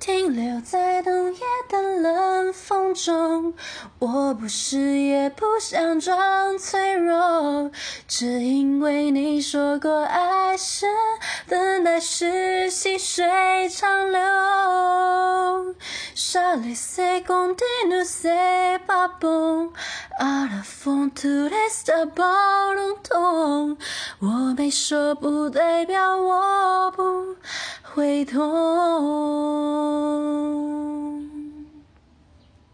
停留在冬夜的冷风中，我不是也不想装脆弱，只因为你说过爱是等待，是细水长流。Shall we say continue? Say baboon out of phone to taste the ballroom tone？我没说不代表我不会痛。